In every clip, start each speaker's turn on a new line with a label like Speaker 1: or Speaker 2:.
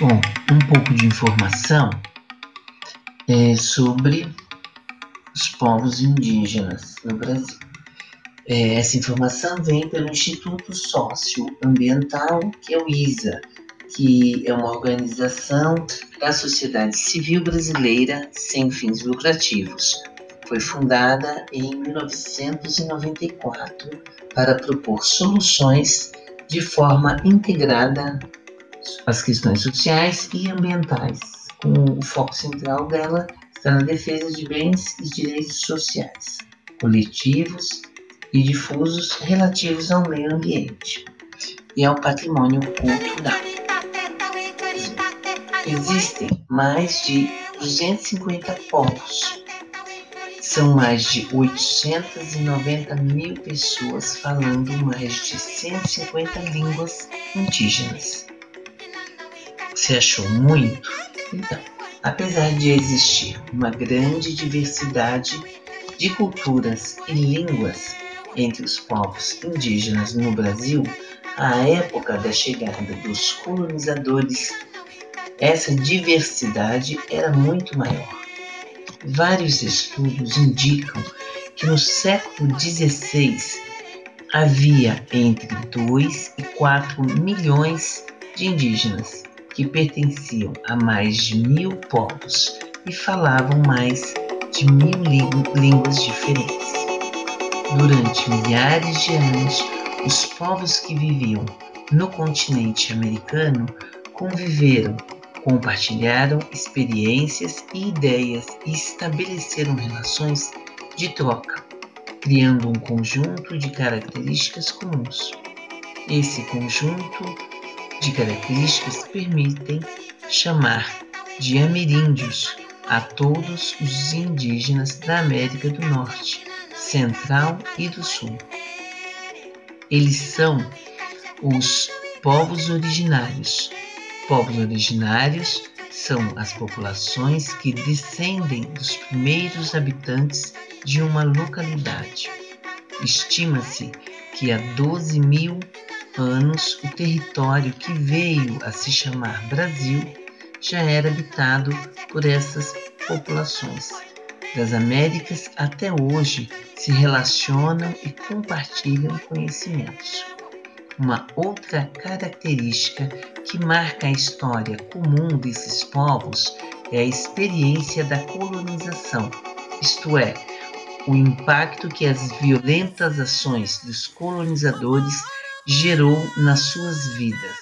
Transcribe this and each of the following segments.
Speaker 1: Bom, um pouco de informação é sobre os povos indígenas no Brasil. É, essa informação vem pelo Instituto Socioambiental, que é o ISA, que é uma organização da sociedade civil brasileira sem fins lucrativos. Foi fundada em 1994 para propor soluções de forma integrada às questões sociais e ambientais, com o foco central dela está na defesa de bens e direitos sociais, coletivos e difusos relativos ao meio ambiente e ao patrimônio cultural. Existem mais de 250 povos. São mais de 890 mil pessoas falando mais de 150 línguas indígenas. Você achou muito? Então, apesar de existir uma grande diversidade de culturas e línguas entre os povos indígenas no Brasil, à época da chegada dos colonizadores, essa diversidade era muito maior. Vários estudos indicam que no século XVI havia entre 2 e 4 milhões de indígenas que pertenciam a mais de mil povos e falavam mais de mil línguas diferentes. Durante milhares de anos, os povos que viviam no continente americano conviveram, compartilharam experiências e ideias e estabeleceram relações de troca, criando um conjunto de características comuns. Esse conjunto de características permitem chamar de ameríndios a todos os indígenas da América do Norte, Central e do Sul. Eles são os povos originários. Povos originários são as populações que descendem dos primeiros habitantes de uma localidade. Estima-se que há 12 mil anos, o território que veio a se chamar Brasil já era habitado por essas populações. Das Américas até hoje se relacionam e compartilham conhecimentos. Uma outra característica que marca a história comum desses povos é a experiência da colonização, isto é, o impacto que as violentas ações dos colonizadores gerou nas suas vidas.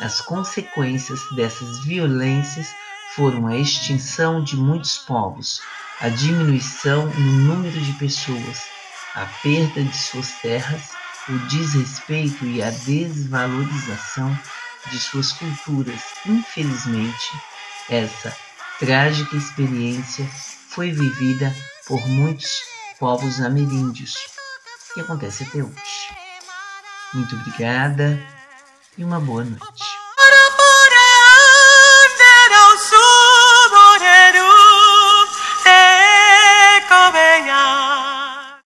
Speaker 1: As consequências dessas violências foram a extinção de muitos povos, a diminuição no número de pessoas, a perda de suas terras, o desrespeito e a desvalorização de suas culturas. Infelizmente, essa trágica experiência foi vivida por muitos povos ameríndios e acontece até hoje. Muito obrigada e uma boa noite.